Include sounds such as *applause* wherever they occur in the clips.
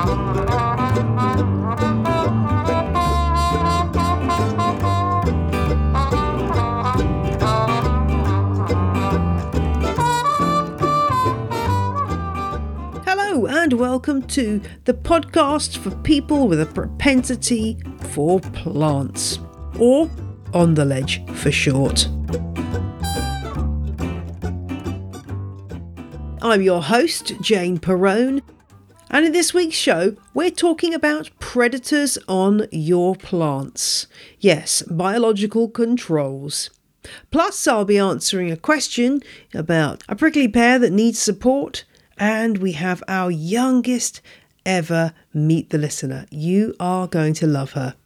Hello, and welcome to the podcast for people with a propensity for plants, or On the Ledge for short. I'm your host, Jane Perrone, and in this week's show, we're talking about predators on your plants. Yes, biological controls. Plus, I'll be answering a question about a prickly pear that needs support, and we have our youngest ever meet the listener. You are going to love her.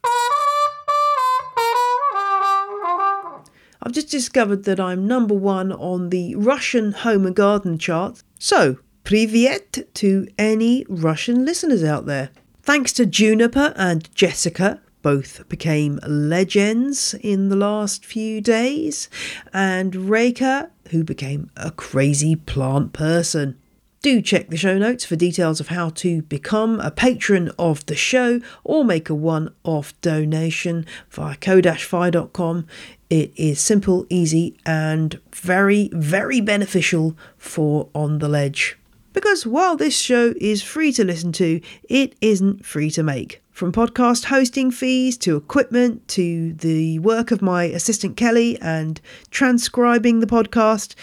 I've just discovered that I'm number one on the Russian home and garden chart. So, privyet to any Russian listeners out there. Thanks to Juniper and Jessica, both became legends in the last few days, and Reka, who became a crazy plant person. Do check the show notes for details of how to become a patron of the show or make a one off donation via ko-fi.com. It is simple, easy, and very, very beneficial for On the Ledge. Because while this show is free to listen to, it isn't free to make. From podcast hosting fees to equipment to the work of my assistant Kelly and transcribing the podcast,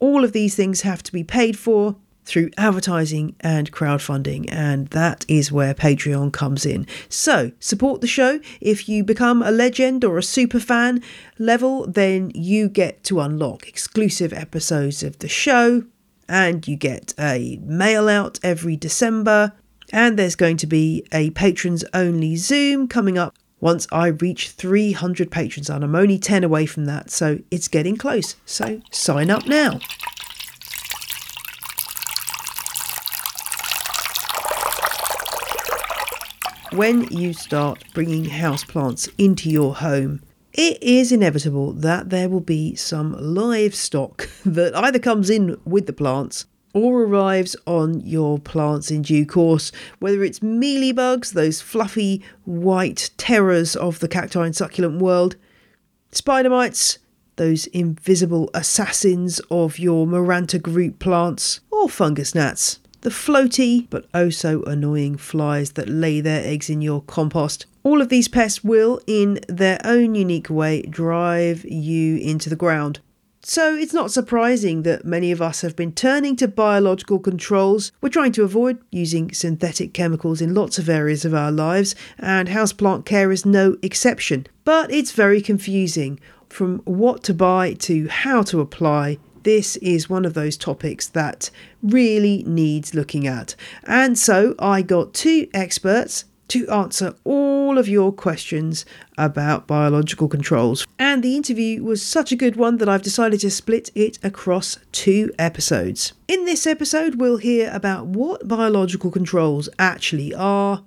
all of these things have to be paid for through advertising and crowdfunding, and that is where Patreon comes in. So, support the show. If you become a legend or a super fan level, then you get to unlock exclusive episodes of the show, and you get a mail out every December. And there's going to be a patrons only Zoom coming up once I reach 300 patrons, and I'm only 10 away from that, so it's getting close. So, sign up now. when you start bringing houseplants into your home, it is inevitable that there will be some livestock *laughs* that either comes in with the plants or arrives on your plants in due course, whether it's mealybugs, those fluffy white terrors of the cacti and succulent world, spider mites, those invisible assassins of your Maranta group plants, or fungus gnats the floaty but oh so annoying flies that lay their eggs in your compost. All of these pests will, in their own unique way, drive you into the ground. So it's not surprising that many of us have been turning to biological controls. We're trying to avoid using synthetic chemicals in lots of areas of our lives, and houseplant care is no exception. But it's very confusing from what to buy to how to apply this is one of those topics that really needs looking at. And so I got two experts to answer all of your questions about biological controls. And the interview was such a good one that I've decided to split it across two episodes. In this episode, we'll hear about what biological controls actually are,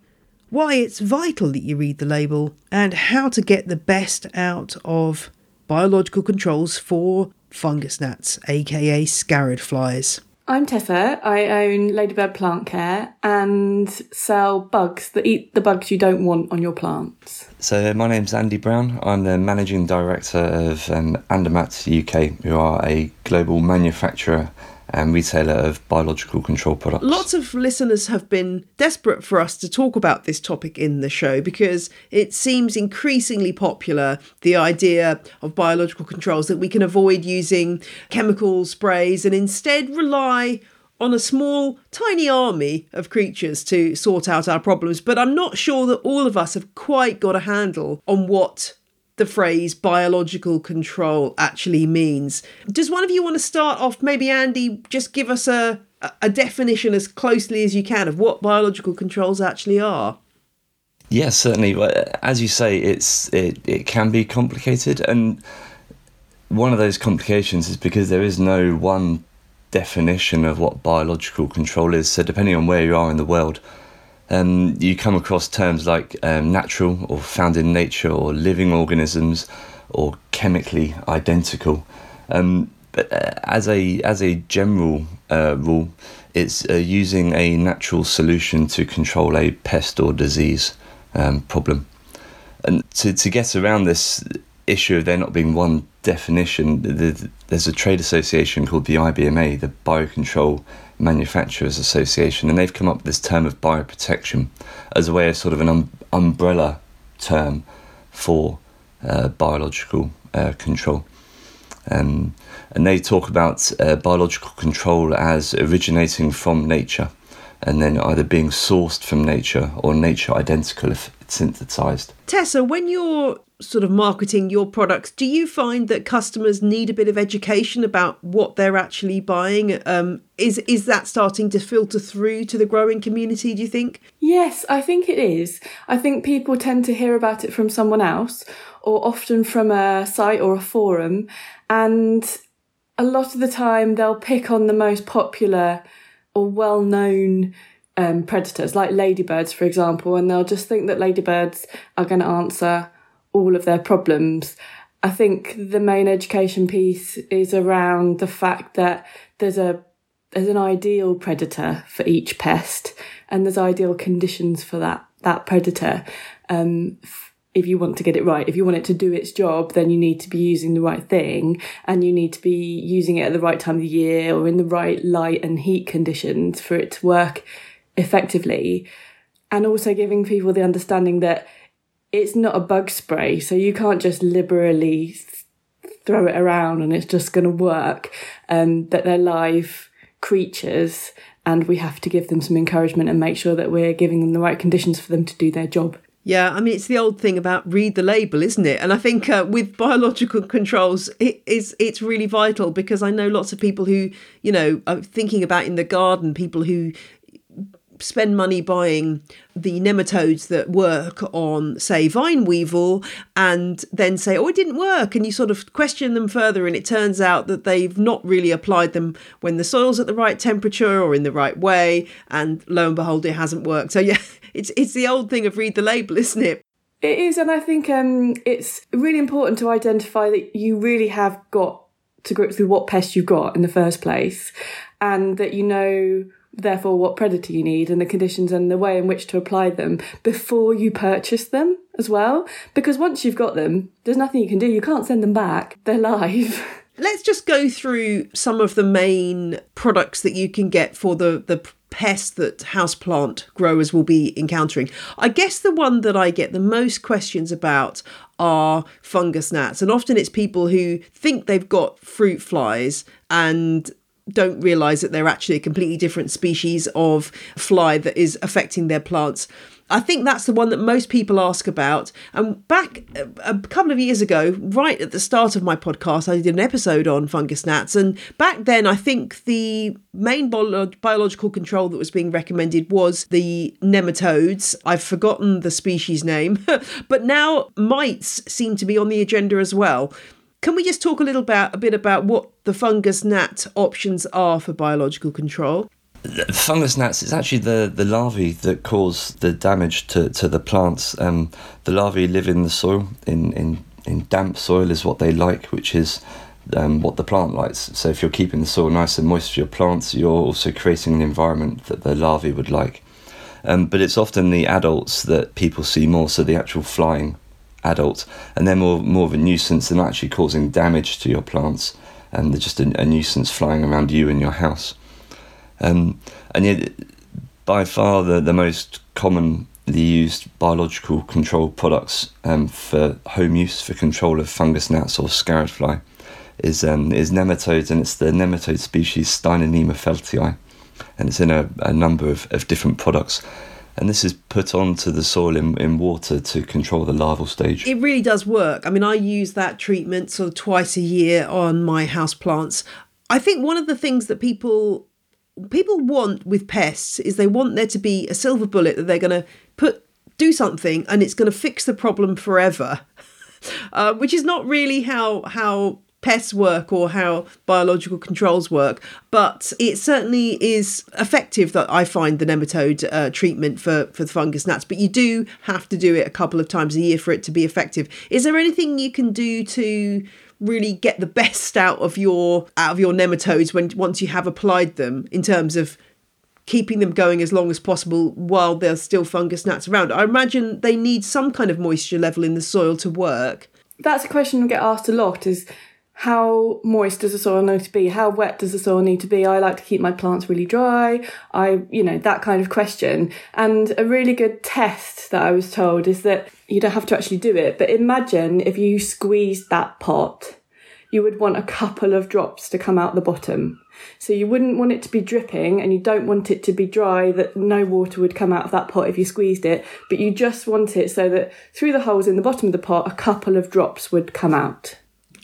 why it's vital that you read the label, and how to get the best out of biological controls for fungus gnats, aka sciarid flies. I'm Tessa. I own Ladybird Plant Care and sell bugs that eat the bugs you don't want on your plants. So, my name's Andy Brown. I'm the managing director of um, Andermatt UK, who are a global manufacturer and retailer of biological control products. Lots of listeners have been desperate for us to talk about this topic in the show because it seems increasingly popular the idea of biological controls that we can avoid using chemical sprays and instead rely on a small, tiny army of creatures to sort out our problems. But I'm not sure that all of us have quite got a handle on what the phrase biological control actually means. Does one of you want to start off? Maybe Andy, just give us a, a definition as closely as you can of what biological controls actually are. Yes, certainly. As you say, it's it, it can be complicated, and one of those complications is because there is no one definition of what biological control is. So depending on where you are in the world, um, you come across terms like um, natural or found in nature or living organisms or chemically identical. Um, but uh, as a as a general uh, rule, it's uh, using a natural solution to control a pest or disease um, problem. And to, to get around this issue of there not being one definition, the, there's a trade association called the IBMA, the Biocontrol Manufacturers Association, and they've come up with this term of bioprotection as a way of sort of an um, umbrella term for uh, biological uh, control. Um, and they talk about uh, biological control as originating from nature and then either being sourced from nature or nature identical if it's synthesized. Tessa, when you're sort of marketing your products, do you find that customers need a bit of education about what they're actually buying? Um, is is that starting to filter through to the growing community? Do you think? Yes, I think it is. I think people tend to hear about it from someone else, or often from a site or a forum, and a lot of the time they'll pick on the most popular or well known um, predators, like ladybirds, for example, and they'll just think that ladybirds are going to answer all of their problems. I think the main education piece is around the fact that there's a there's an ideal predator for each pest, and there's ideal conditions for that that predator. Um, if you want to get it right, if you want it to do its job, then you need to be using the right thing and you need to be using it at the right time of the year or in the right light and heat conditions for it to work effectively. And also giving people the understanding that it's not a bug spray, so you can't just liberally throw it around and it's just going to work. Um, that they're live creatures and we have to give them some encouragement and make sure that we're giving them the right conditions for them to do their job. Yeah, I mean it's the old thing about read the label, isn't it? And I think uh, with biological controls, it is it's really vital because I know lots of people who you know are thinking about in the garden, people who spend money buying the nematodes that work on, say, vine weevil, and then say, oh, it didn't work. And you sort of question them further, and it turns out that they've not really applied them when the soil's at the right temperature or in the right way. And lo and behold, it hasn't worked. So, yeah, *laughs* it's, it's the old thing of read the label, isn't it? It is. And I think um, it's really important to identify that you really have got to grips with what pest you've got in the first place, and that you know therefore what predator you need and the conditions and the way in which to apply them before you purchase them as well. Because once you've got them, there's nothing you can do. You can't send them back. *laughs* They're live. Let's just go through some of the main products that you can get for the, the pests that houseplant growers will be encountering. I guess the one that I get the most questions about are fungus gnats. And often it's people who think they've got fruit flies and don't realize that they're actually a completely different species of fly that is affecting their plants. I think that's the one that most people ask about. And back a couple of years ago, right at the start of my podcast, I did an episode on fungus gnats. And back then, I think the main biological control that was being recommended was the nematodes. I've forgotten the species name, *laughs* but now mites seem to be on the agenda as well. Can we just talk a little about a bit about what the fungus gnat options are for biological control? The fungus gnats is actually the, the larvae that cause the damage to, to the plants. Um, the larvae live in the soil, in, in, in damp soil is what they like, which is um, what the plant likes. So if you're keeping the soil nice and moist for your plants, you're also creating an environment that the larvae would like. Um, but it's often the adults that people see more, so the actual flying adult, and they're more more of a nuisance. Than actually causing damage to your plants, and they're just a, a nuisance flying around you and your house. Um, and yet, by far the, the most commonly used biological control products um, for home use for control of fungus gnats or sciarid fly is um, is nematodes, and it's the nematode species Steinernema feltiae, and it's in a, a number of, of different products and this is put onto the soil in, in water to control the larval stage. It really does work. I mean, I use that treatment sort of twice a year on my house plants. I think one of the things that people people want with pests is they want there to be a silver bullet that they're going to put do something and it's going to fix the problem forever. *laughs* Uh, which is not really how how pests work or how biological controls work, but it certainly is effective that I find the nematode uh, treatment for, for the fungus gnats, but you do have to do it a couple of times a year for it to be effective. Is there anything you can do to really get the *laughs* best out of your out of your nematodes when once you have applied them in terms of keeping them going as long as possible while there's still fungus gnats around. I imagine they need some kind of moisture level in the soil to work. That's a question I get asked a lot is how moist does the soil need to be? How wet does the soil need to be? I like to keep my plants really dry. I, you know, that kind of question. And a really good test that I was told is that you don't have to actually do it, but imagine if you squeezed that pot, you would want a couple of drops to come out the bottom. So you wouldn't want it to be dripping and you don't want it to be dry that no water would come out of that pot if you squeezed it, but you just want it so that through the holes in the bottom of the pot, a couple of drops would come out.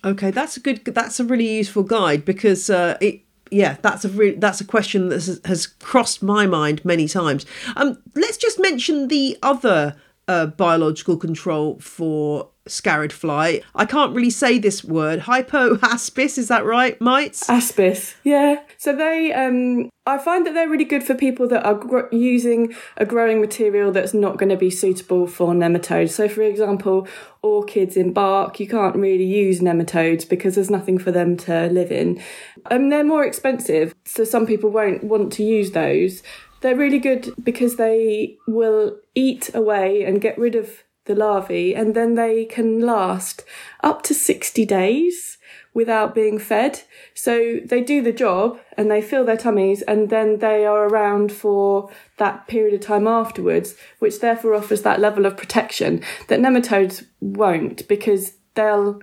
Okay, that's a good. That's a really useful guide because uh, it. Yeah, that's a re- that's a question that has, has crossed my mind many times. Um, let's just mention the other uh, biological control for sciarid fly. I can't really say this word. Hypoaspis, is that right, mites? Aspis, yeah. So they, um, I find that they're really good for people that are gr- using a growing material that's not going to be suitable for nematodes. So, for example, orchids in bark, you can't really use nematodes because there's nothing for them to live in. And um, they're more expensive, so some people won't want to use those. They're really good because they will eat away and get rid of the larvae, and then they can last up to 60 days without being fed. So they do the job and they fill their tummies, and then they are around for that period of time afterwards, which therefore offers that level of protection that nematodes won't because they'll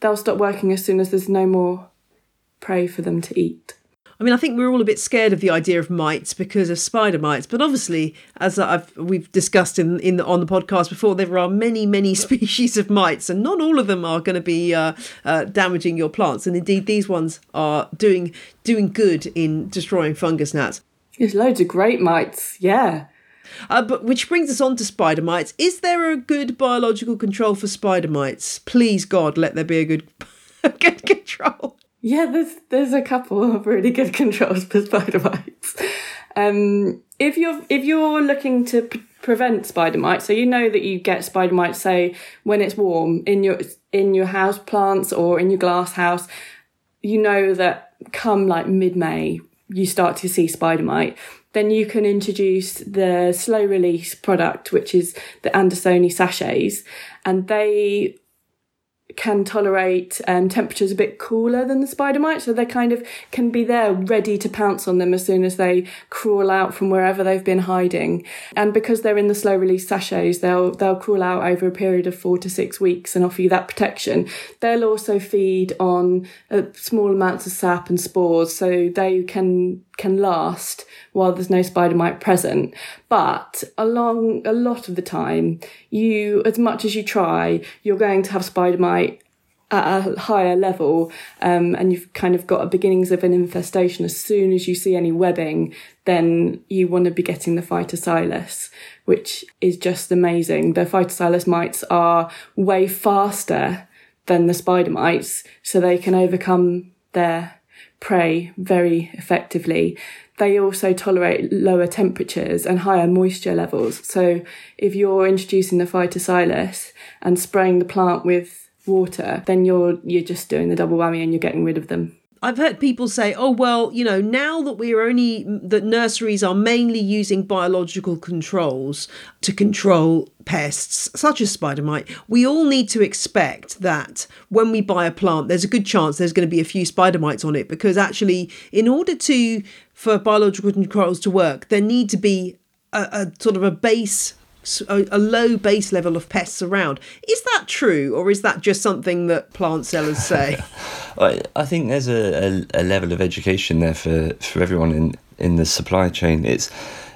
they'll stop working as soon as there's no more prey for them to eat. I mean, I think we're all a bit scared of the idea of mites because of spider mites, but obviously, as I've we've discussed in in the, on the podcast before, there are many many *laughs* species of mites, and not all of them are going to be uh, uh, damaging your plants. And indeed, these ones are doing doing good in destroying fungus gnats. There's loads of great mites, yeah. Uh, but which brings us on to spider mites. Is there a good biological control for spider mites? Please God, let there be a good a *laughs* good control. Yeah, there's there's a couple of really good *laughs* controls for spider mites. *laughs* Um, if you're if you're looking to p- prevent spider mites, so you know that you get spider mites, say when it's warm in your in your house plants or in your glass house, you know that come like mid May you start to see spider mite. Then you can introduce the slow release product, which is the Andersoni sachets, and they can tolerate um, temperatures a bit cooler than the spider mite, so they kind of can be there ready to pounce on them as soon as they crawl out from wherever they've been hiding. And because they're in the slow release sachets, they'll they'll crawl out over a period of four to six weeks and offer you that protection. They'll also feed on uh, small amounts of sap and spores, so they can can last while there's no spider mite present. But along a lot of the time, you, as much as you try, you're going to have spider mite at a higher level, um, and you've kind of got a beginnings of an infestation. As soon as you see any webbing, then you want to be getting the phytoseiulus, which is just amazing. The phytoseiulus mites are way faster than the spider mites, so they can overcome their prey very effectively. They also tolerate lower temperatures and higher moisture levels. So if you're introducing the phytoseiulus and spraying the plant with water, then you're you're just doing the double whammy and you're getting rid of them. I've heard people say, "Oh well, you know, now that we are only that nurseries are mainly using biological controls to control pests such as spider mite, we all need to expect that when we buy a plant, there's a good chance there's going to be a few spider mites on it because actually, in order to for biological controls to work, there need to be a, a sort of a base a, low base level of pests around. Is that true, or is that just something that plant sellers say? *laughs* I, I think there's a, a, a, level of education there for, for everyone in, in the supply chain. It's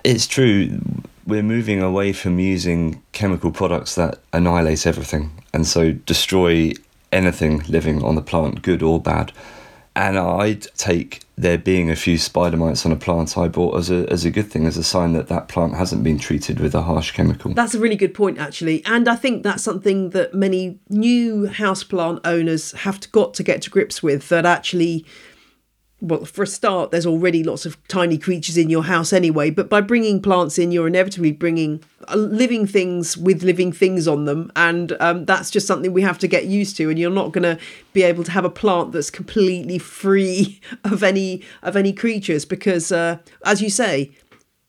it's true. We're moving away from using chemical products that annihilate everything and so destroy anything living on the plant, good or bad and I'd take there being a few spider mites on a plant I bought as a as a good thing, as a sign that that plant hasn't been treated with a harsh chemical. That's a really good point, actually, and I think that's something that many new houseplant owners have to, got to get to grips with. That actually, well, for a start, there's already lots of tiny creatures in your house anyway, but by bringing plants in, you're inevitably bringing uh, living things with living things on them. And um, that's just something we have to get used to. And you're not going to be able to have a plant that's completely free *laughs* of any of any creatures because, uh, as you say,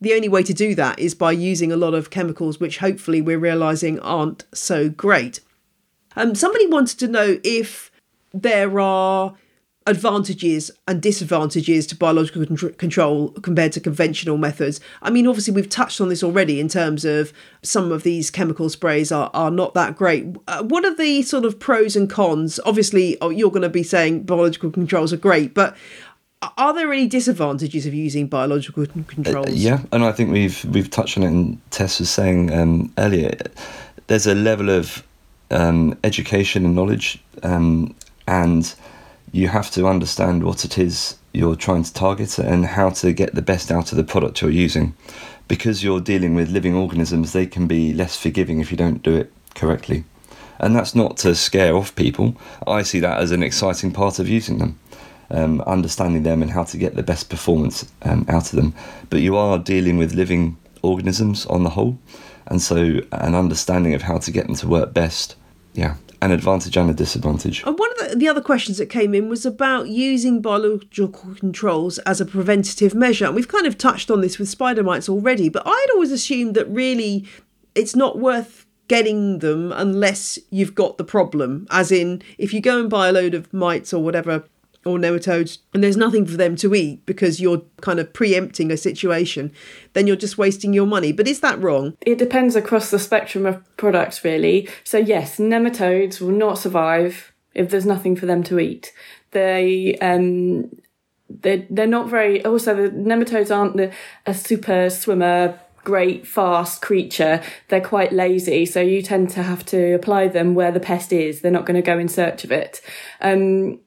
the only way to do that is by using a lot of chemicals, which hopefully we're realizing aren't so great. Um, somebody wanted to know if there are advantages and disadvantages to biological con- control compared to conventional methods. I mean, obviously, we've touched on this already in terms of some of these chemical sprays are, are not that great. Uh, what are the sort of pros and cons? Obviously, oh, you're going to be saying biological controls are great, but are there any disadvantages of using biological controls? Uh, yeah, and I think we've we've touched on it. And Tess was saying um, earlier, there's a level of um, education and knowledge, um, and you have to understand what it is you're trying to target and how to get the best out of the product you're using. Because you're dealing with living organisms, they can be less forgiving if you don't do it correctly. And that's not to scare off people. I see that as an exciting part of using them, um, understanding them and how to get the best performance um, out of them. But you are dealing with living organisms on the whole, and so an understanding of how to get them to work best, yeah, an advantage and a disadvantage. And one of the, the, other questions that came in was about using biological controls as a preventative measure. And we've kind of touched on this with spider mites already, but I'd always assumed that really it's not worth getting them unless you've got the problem. As in, if you go and buy a load of mites or whatever or nematodes and there's nothing for them to eat because you're kind of preempting a situation, then you're just wasting your money. But is that wrong? It depends across the spectrum of products, really. So, yes, nematodes will not survive if there's nothing for them to eat. They, um, they're, they're not very, also, the nematodes aren't the, a super swimmer great fast creature they're quite lazy so you tend to have to apply them where the pest is they're not going to go in search of it um,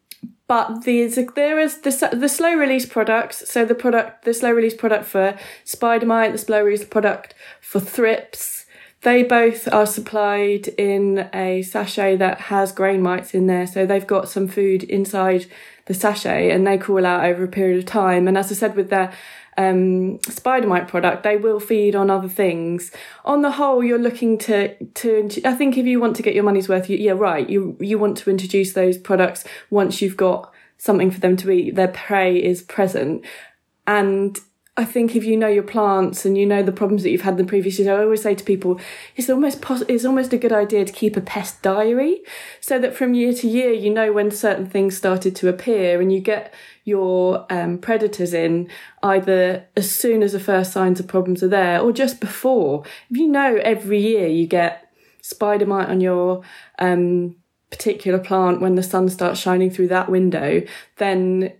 but there's there is the the slow release products. So the product, the slow release product for spider mite, the slow release product for thrips. They both are supplied in a sachet that has grain mites in there. So they've got some food inside the sachet and they crawl out over a period of time. And as I said with their um, spider mite product, they will feed on other things. On the whole, you're looking to to. I think if you want to get your money's worth, you, yeah, right. You you want to introduce those products once you've got something for them to eat. Their prey is present, and I think if you know your plants and you know the problems that you've had in the previous years, I always say to people, it's almost pos- it's almost a good idea to keep a pest diary, so that from year to year you know when certain things started to appear, and you get your um, predators in either as soon as the first signs of problems are there or just before. If you know every year you get spider mite on your um, particular plant when the sun starts shining through that window, then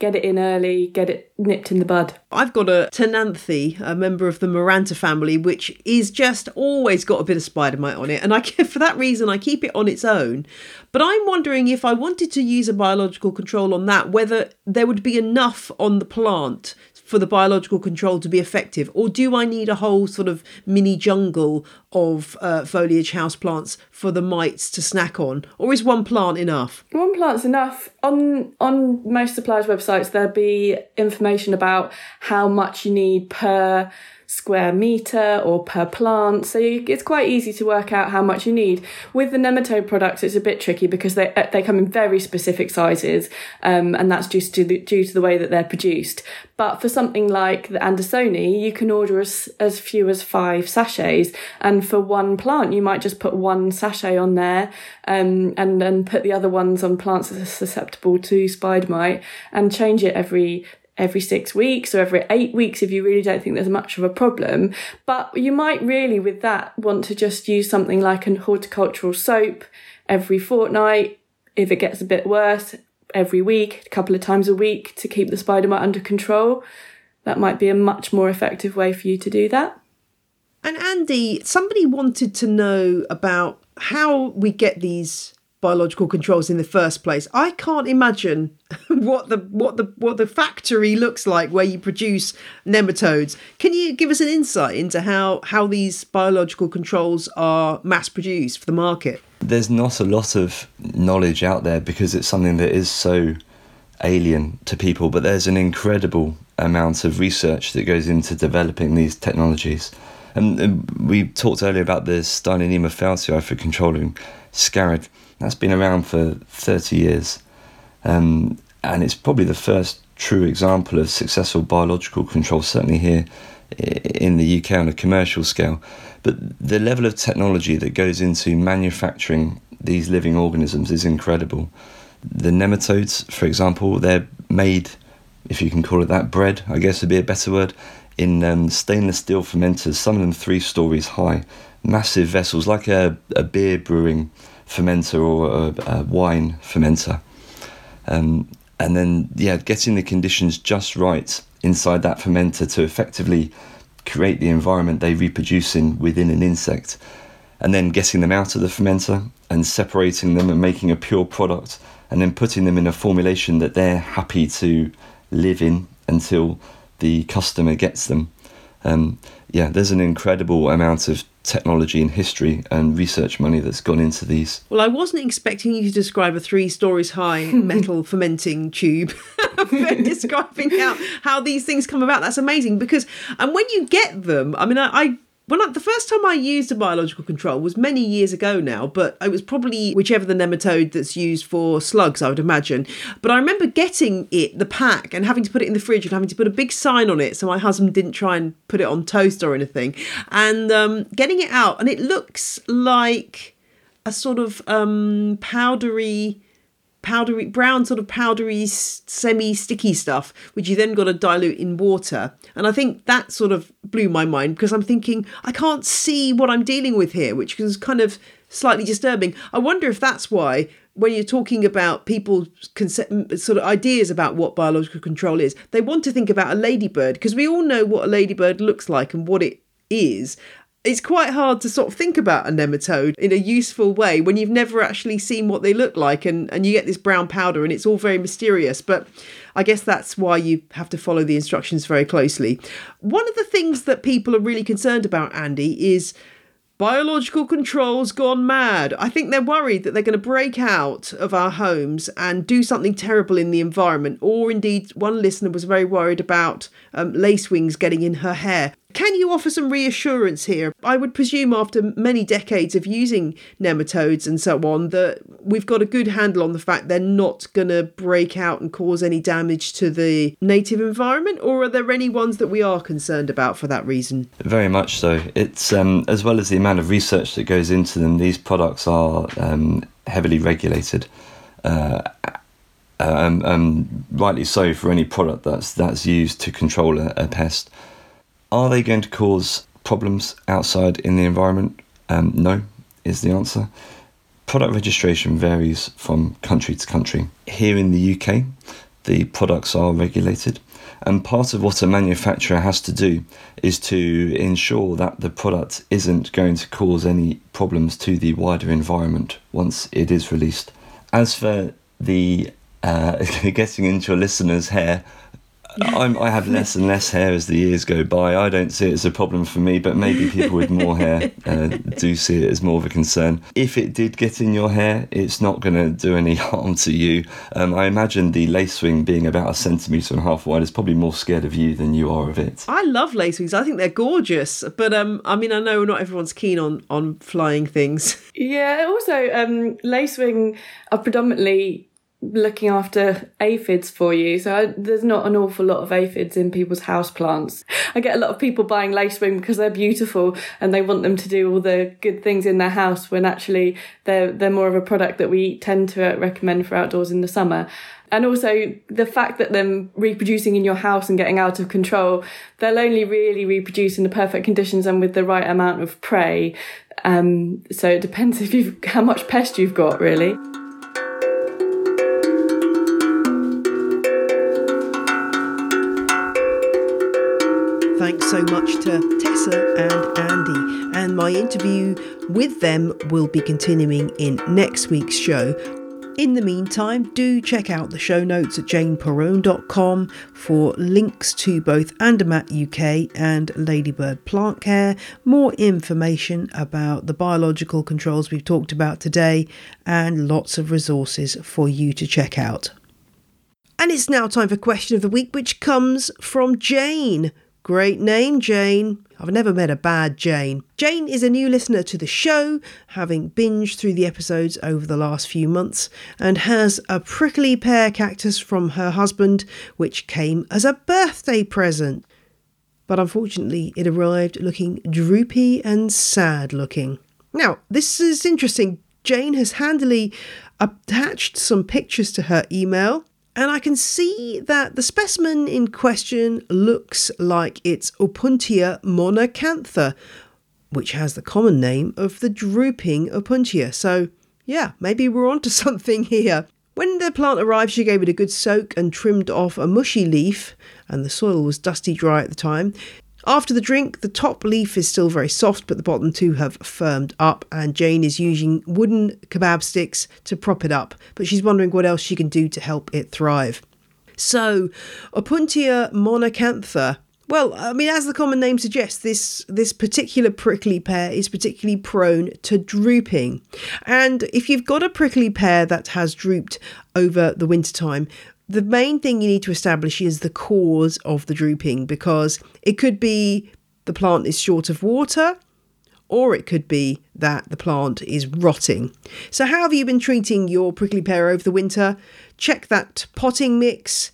get it in early, get it nipped in the bud. I've got a Ctenanthe, a member of the Maranta family, which is just always got a bit of spider mite on it, and I *laughs* for that reason I keep it on its own. But I'm wondering if I wanted to use a biological control on that, whether there would be enough on the plant for the biological control to be effective, or do I need a whole sort of mini jungle of uh, foliage houseplants for the mites to snack on, or is one plant enough? One plant's enough. On on most suppliers' websites, there'll be information about how much you need per square meter or per plant. So you, it's quite easy to work out how much you need. With the nematode products, it's a bit tricky because they uh, they come in very specific sizes, um, and that's just due to, the, due to the way that they're produced. But for something like the Andersoni, you can order as, as few as five sachets, and for one plant, you might just put one sachet on there, um, and then put the other ones on plants that are susceptible to spider mite, and change it every every six weeks or every eight weeks if you really don't think there's much of a problem. But you might really, with that, want to just use something like an horticultural soap every fortnight. If it gets a bit worse, every week, a couple of times a week to keep the spider mite under control. That might be a much more effective way for you to do that. And Andy, somebody wanted to know about how we get these biological controls in the first place. I can't imagine *laughs* what the what the what the factory looks like where you produce nematodes. Can you give us an insight into how how these biological controls are mass produced for the market? There's not a lot of knowledge out there because it's something that is so alien to people, but there's an incredible amount of research that goes into developing these technologies. And, and we talked earlier about the Steinernema feltiae for controlling sciarid. That's been around for 30 years. Um, and it's probably the first true example of successful biological control, certainly here in the UK on a commercial scale. But the level of technology that goes into manufacturing these living organisms is incredible. The nematodes, for example, they're made, if you can call it that, bread, I guess would be a better word, in um, stainless steel fermenters, some of them three stories high, massive vessels like a, a beer brewing fermenter or a, a wine fermenter. Um, and then, yeah, getting the conditions just right inside that fermenter to effectively create the environment they reproduce in within an insect, and then getting them out of the fermenter and separating them and making a pure product, and then putting them in a formulation that they're happy to live in until the customer gets them. Um, yeah, there's an incredible amount of technology and history and research money that's gone into these. Well, I wasn't expecting you to describe a three stories high *laughs* metal fermenting tube. *laughs* *laughs* describing how, how these things come about. That's amazing because, and when you get them, I mean, I, I when I, the first time I used a biological control was many years ago now, but it was probably whichever the nematode that's used for slugs, I would imagine. But I remember getting it, the pack, and having to put it in the fridge and having to put a big sign on it so my husband didn't try and put it on toast or anything, and um, getting it out, and it looks like a sort of um, powdery powdery brown sort of powdery semi sticky stuff which you then got to dilute in water. And i think that sort of blew my mind because i'm thinking i can't see what i'm dealing with here which is kind of slightly disturbing. I wonder if that's why when you're talking about people's concept, sort of ideas about what biological control is they want to think about a ladybird because we all know what a ladybird looks like and what it is it's quite hard to sort of think about a nematode in a useful way when you've never actually seen what they look like and, and you get this brown powder and it's all very mysterious. But I guess that's why you have to follow the instructions very closely. One of the things that people are really concerned about, Andy, is biological controls gone mad. I think they're worried that they're going to break out of our homes and do something terrible in the environment. Or indeed, one listener was very worried about um, lacewings getting in her hair. Can you offer some reassurance here? I would presume after many decades of using nematodes and so on that we've got a good handle on the fact they're not going to break out and cause any damage to the native environment, or are there any ones that we are concerned about for that reason? Very much so. It's um, as well as the amount of research that goes into them. These products are um, heavily regulated. Uh, um, rightly so for any product that's that's used to control a, a pest. Are they going to cause problems outside in the environment? Um, no, is the answer. Product registration varies from country to country. Here in the UK, the products are regulated, and part of what a manufacturer has to do is to ensure that the product isn't going to cause any problems to the wider environment once it is released. As for the uh, *laughs* getting into your listeners' hair, I'm, i have less and less hair as the years go by. I don't see it as a problem for me, but maybe people with more hair uh, do see it as more of a concern. If it did get in your hair, it's not going to do any *laughs* harm to you. Um, I imagine the lacewing being about a centimetre and a half wide is probably more scared of you than you are of it. I love lacewings. I think they're gorgeous, but um, I mean, I know not everyone's keen on on flying things. *laughs* Yeah. Also, um, lacewing are predominantly looking after aphids for you. So I, there's not an awful lot of aphids in people's house plants. I get a lot of people buying lacewing because they're beautiful and they want them to do all the good things in their house when actually they're they're more of a product that we tend to recommend for outdoors in the summer. And also the fact that them reproducing in your house and getting out of control, they'll only really reproduce in the perfect conditions and with the right amount of prey. Um, so it depends *laughs* if you've how much pest you've got really. Thanks so much to Tessa and Andy. And my interview with them will be continuing in next week's show. In the meantime, do check out the show notes at janeperrone.com for links to both Andermatt UK and Ladybird Plant Care, more information about the biological controls we've talked about today, and lots of resources for you to check out. And it's now time for question of the week, which comes from Jane. Great name, Jane. I've never met a bad Jane. Jane is a new listener to the show, having binged through the episodes over the last few months, and has a prickly pear cactus from her husband, which came as a birthday present. But unfortunately, it arrived looking droopy and sad looking. Now, this is interesting. Jane has handily attached some pictures to her email and I can see that the specimen in question looks like it's Opuntia monacantha, which has the common name of the drooping Opuntia. So, yeah, maybe we're onto *laughs* something here. When the plant arrived, she gave it a good soak and trimmed off a mushy leaf, and the soil was dusty dry at the time. After the drink, the top leaf is still very soft, but the bottom two have firmed up, and Jane is using wooden kebab sticks to prop it up, but she's wondering what else she can do to help it thrive. So, Opuntia monacantha. Well, I mean, as the common name suggests, this this particular prickly pear is particularly prone to drooping. And if you've got a prickly pear that has drooped over the winter time, the main thing you need to establish is the cause of the drooping because it could be the plant is short of water or it could be that the plant is rotting. So, how have you been treating your prickly pear over the winter? Check that potting mix.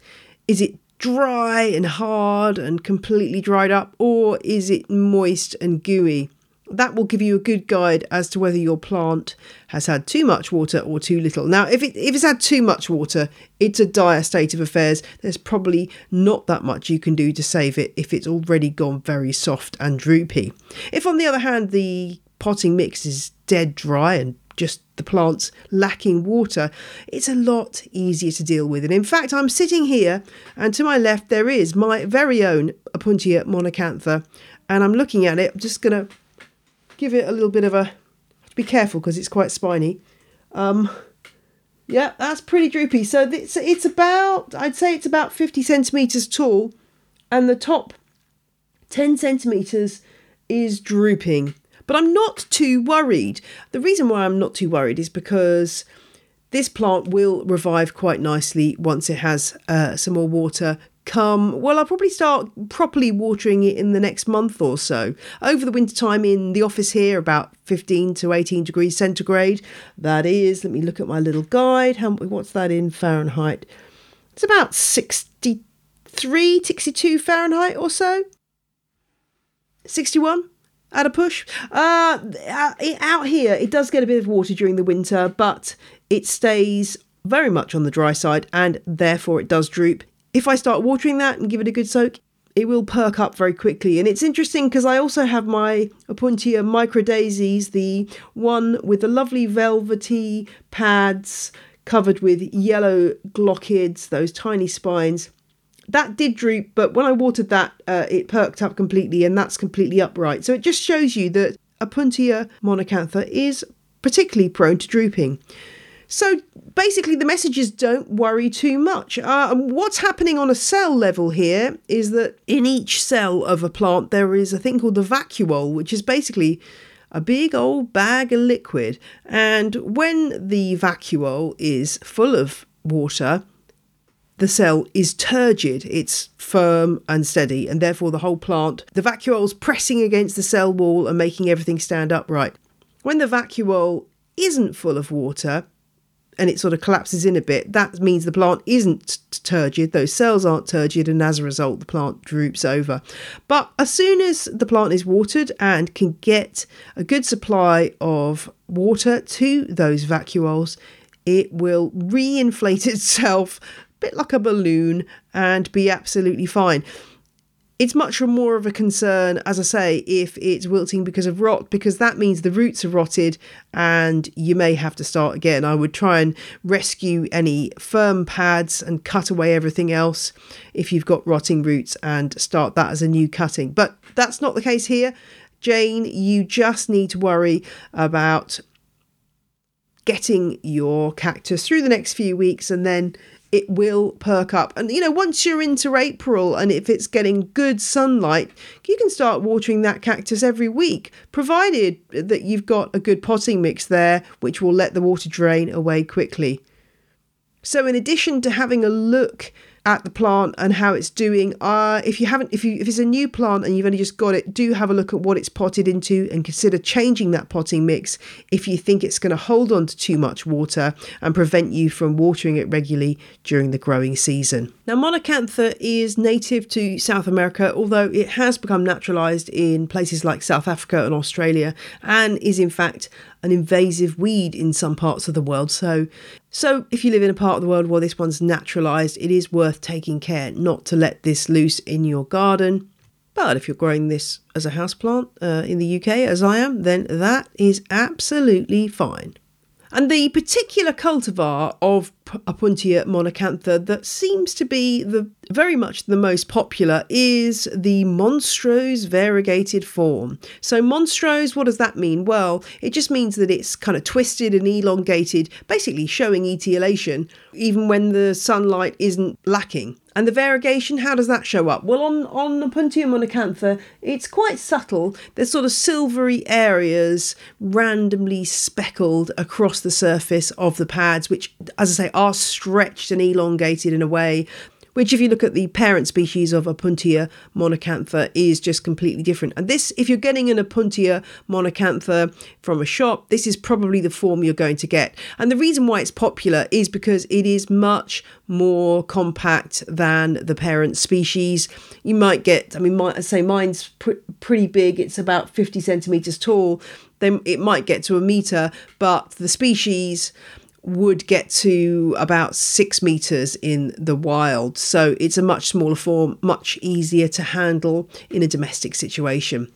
Is it dry and hard and completely dried up, or is it moist and gooey? That will give you a good guide as to whether your plant has had too much water or too little. Now, if, it, if it's had too much water, it's a dire state of affairs. There's probably not that much you can do to save it if it's already gone very soft and droopy. If, on the other hand, the potting mix is dead dry and just the plants lacking water, it's a lot easier to deal with. And in fact, I'm sitting here, and to my left, there is my very own Opuntia monacantha, and I'm looking at it. I'm just going to give it a little bit of a be careful because it's quite spiny. Um, yeah, that's pretty droopy. So it's it's about I'd say it's about fifty centimeters tall, and the top ten centimeters is drooping. But I'm not too worried. The reason why I'm not too worried is because this plant will revive quite nicely once it has uh, some more water come well i'll probably start properly watering it in the next month or so. Over the winter time in the office here about 15 to 18 degrees centigrade. That is let me look at my little guide. How what's that in fahrenheit? It's about 63 62 fahrenheit or so. 61 at a push? Uh out here it does get a bit of water during the winter but it stays very much on the dry side and therefore it does droop if I start watering that and give it a good soak, it will perk up very quickly. And it's interesting because I also have my Opuntia microdasys, the one with the lovely velvety pads covered with yellow glochids, those tiny spines. That did droop, but when I watered that, uh, it perked up completely, and that's completely upright. So it just shows you that Opuntia monacantha is particularly prone to drooping. So basically, the message is don't worry too much. Uh, what's happening on a cell level here is that in each cell of a plant, there is a thing called the vacuole, which is basically a big old bag of liquid. And when the vacuole is full of water, the cell is turgid, it's firm and steady, and therefore the whole plant, the vacuole's pressing against the cell wall and making everything stand upright. When the vacuole isn't full of water, and it sort of collapses in a bit, that means the plant isn't turgid, those cells aren't turgid, and as a result, the plant droops over. But as soon as the plant is watered and can get a good supply of water to those vacuoles, it will re-inflate *laughs* itself a bit like a balloon and be absolutely fine it's much more of a concern, as I say, if it's wilting because of rot, because that means the roots are rotted and you may have to start again. I would try and rescue any firm pads and cut away everything else if you've got rotting roots and start that as a new cutting. But that's not the case here. Jane, you just need to worry about getting your cactus through the next few weeks and then it will perk up. And you know, once you're into April and if it's getting good sunlight, you can start watering that cactus every week, provided that you've got a good potting mix there, which will let the water drain away quickly. So, in addition to having a look at the plant and how it's doing. Uh, if you haven't, if you if it's a new plant and you've only just got it, do have a look at what it's potted into and consider changing that potting mix if you think it's going to hold on to too much water and prevent you from watering it regularly during the growing season. Now, Monacantha is native to South America, although it has become naturalized in places like South Africa and Australia, and is in fact an invasive weed in some parts of the world. So, so if you live in a part of the world where this one's naturalized, it is worth taking care not to let this loose in your garden. But if you're growing this as a houseplant uh, in the UK, as I am, then that is absolutely fine. And the particular cultivar of Opuntia monacantha that seems to be the very much the most popular is the monstrose variegated form. So monstrose, what does that mean? Well, it just means that it's kind of twisted and elongated, basically showing etiolation, even when the sunlight isn't lacking. And the variegation, how does that show up? Well, on, on Opuntia monacantha, it's quite subtle. There's sort of silvery areas randomly speckled across the surface of the pads, which, as I say, are stretched and elongated in a way which if you look at the parent species of Opuntia monacantha is just completely different. And this, if you're getting an Opuntia monacantha from a shop, this is probably the form you're going to get. And the reason why it's popular is because it is much more compact than the parent species. You might get, I mean, I say mine's pr- pretty big. It's about 50 centimeters tall. Then it might get to a meter, but the species would get to about six meters in the wild. So it's a much smaller form, much easier to handle in a domestic situation.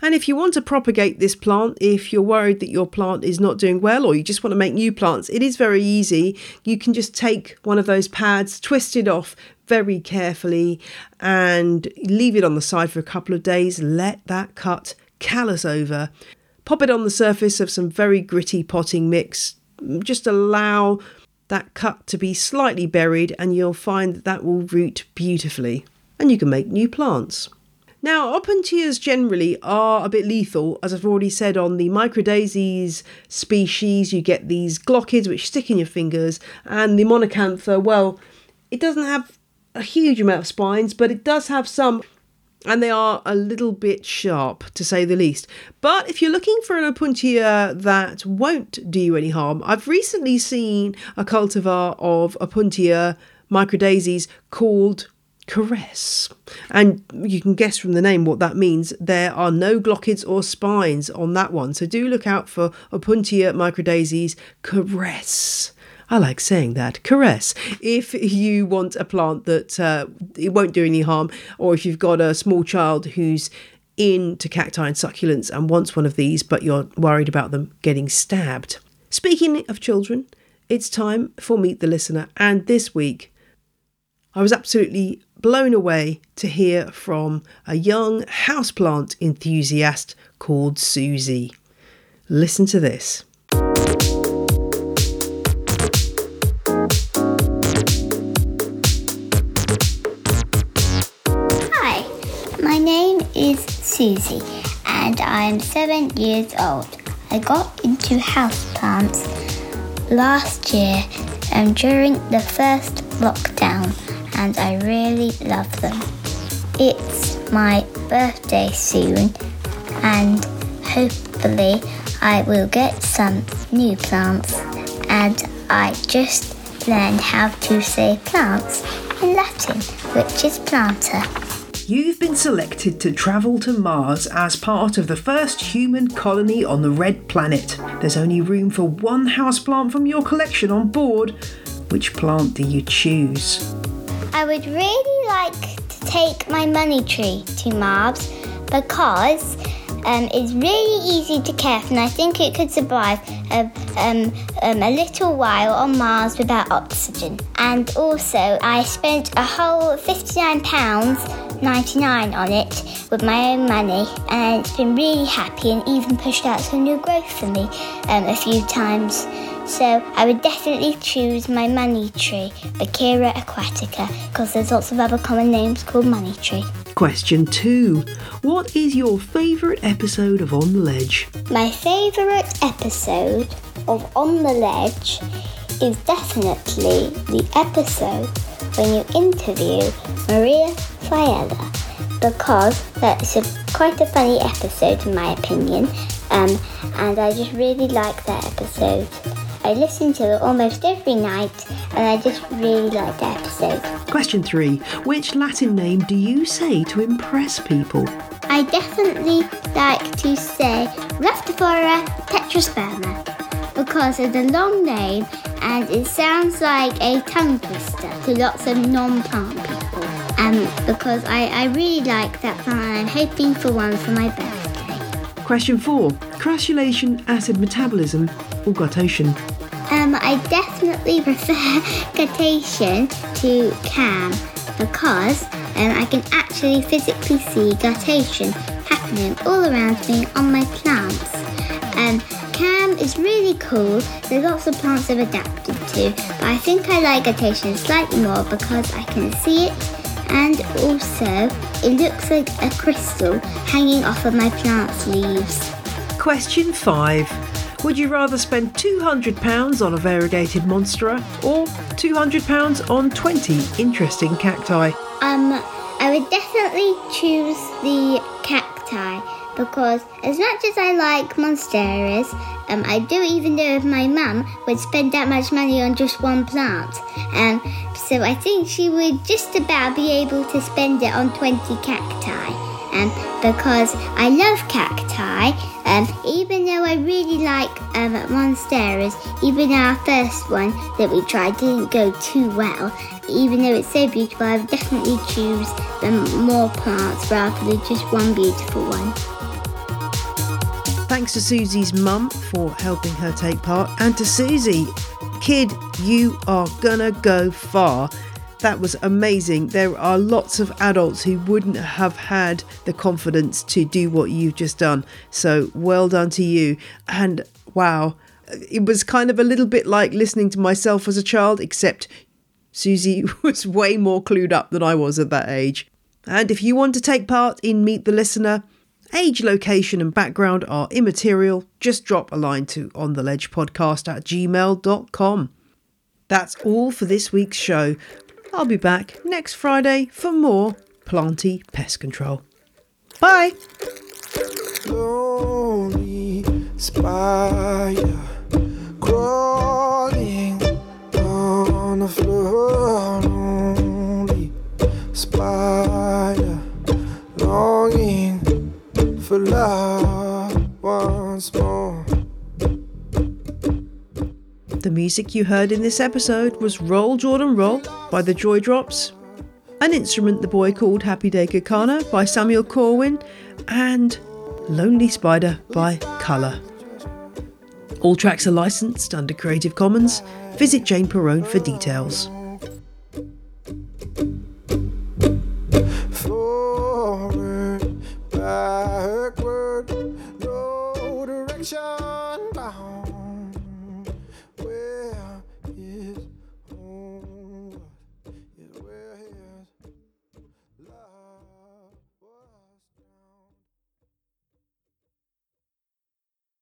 And if you want to propagate this plant, if you're worried that your plant is not doing well or you just want to make new plants, it is very easy. You can just take one of those pads, twist it off very carefully, and leave it on the side for a couple of days. Let that cut callus over. Pop it on the surface of some very gritty potting mix just allow that cut to be slightly buried and you'll find that that will root beautifully and you can make new plants. Now, opuntias generally are a bit lethal, as I've already said on the microdasys species. You get these glochids which stick in your fingers, and the monacantha, well, it doesn't have a huge amount of spines, but it does have some and they are a little bit sharp to say the least. But if you're looking for an Opuntia that won't do you any harm, I've recently seen a cultivar of Opuntia microdasys called Caress. And you can guess from the name what that means. There are no glochids or spines on that one. So do look out for Opuntia microdasys Caress. I like saying that. Caress. If you want a plant that uh, it won't do any harm, or if you've got a small child who's into cacti and succulents and wants one of these, but you're worried about them getting stabbed. Speaking of children, it's time for Meet the Listener, and this week I was absolutely blown away to hear from a young houseplant enthusiast called Susie. Listen to this. Susie and I'm seven years old. I got into houseplants last year and during the first lockdown and I really love them. It's my birthday soon and hopefully I will get some new plants and I just learned how to say plants in Latin, which is You've been selected to travel to Mars as part of the first human colony on the Red Planet. There's only room for one houseplant from your collection on board. Which plant do you choose? I would really like to take my money tree to Mars because um, it's really easy to care for, and I think it could survive a, um, um, a little while on Mars without oxygen. And also, I spent a whole £59 99 on it with my own money, and it's been really happy and even pushed out some new growth for me um, a few times. So I would definitely choose my money tree, Pachira aquatica, because there's lots of other common names called money tree. Question two What is your favourite episode of On the Ledge? My favourite episode of On the Ledge is definitely the episode when you interview Maria Failla because that's a, quite a funny episode in my opinion um, and I just really like that episode. I listen to it almost every night and I just really like that episode. Question three Which Latin name do you say to impress people? I definitely like to say Rhaphidophora tetrasperma because it's a long name and it sounds like a tongue twister to lots of non-plant people. Um, because I, I really like that plant and I'm hoping for one for my birthday. Question four Crassulacean, acid metabolism, or guttation? Um, I definitely *laughs* prefer guttation to CAM because um, I can actually physically see guttation happening all around me on my plants. Um, CAM is really cool, so lots of plants have adapted to, but I think I like guttation slightly more because I can see it and also it looks like a crystal hanging off of my plant's leaves. Question five Would you rather spend £200 on a variegated monstera or £200 on 20 interesting cacti? Um, I would definitely choose the cacti because as much as I like monsteras, um, I do even know if my mum would spend that much money on just one plant. Um, so I think she would just about be able to spend it on 20 cacti. Um, because I love cacti, um, even though I really like um, monsteras, even our first one that we tried didn't go too well, even though it's so beautiful, I would definitely choose um, more plants rather than just one beautiful one. Thanks to Susie's mum for helping her take part, and to Susie, kid, you are gonna go far. That was amazing. There are lots of adults who wouldn't have had the confidence to do what you've just done. So well done to you. And wow, it was kind of a little bit like listening to myself as a child, except Susie *laughs* was way more clued up than I was at that age. And if you want to take part in Meet the Listener, age, location, and background are immaterial. Just drop a line to ontheledgepodcast at gmail.com. That's all for this week's show. I'll be back next Friday for more planty pest control. Bye. lonely spider crawling on the floor. Lonely spider longing for love once more. The music you heard in this episode was Roll Jordan Roll by the Joy Drops, an instrument the boy called Happy Day Kakana by Samuel Corwin, and Lonely Spider by Colour. All tracks are licensed under Creative Commons. Visit Jane Perrone for details. Forward, backward, no direction.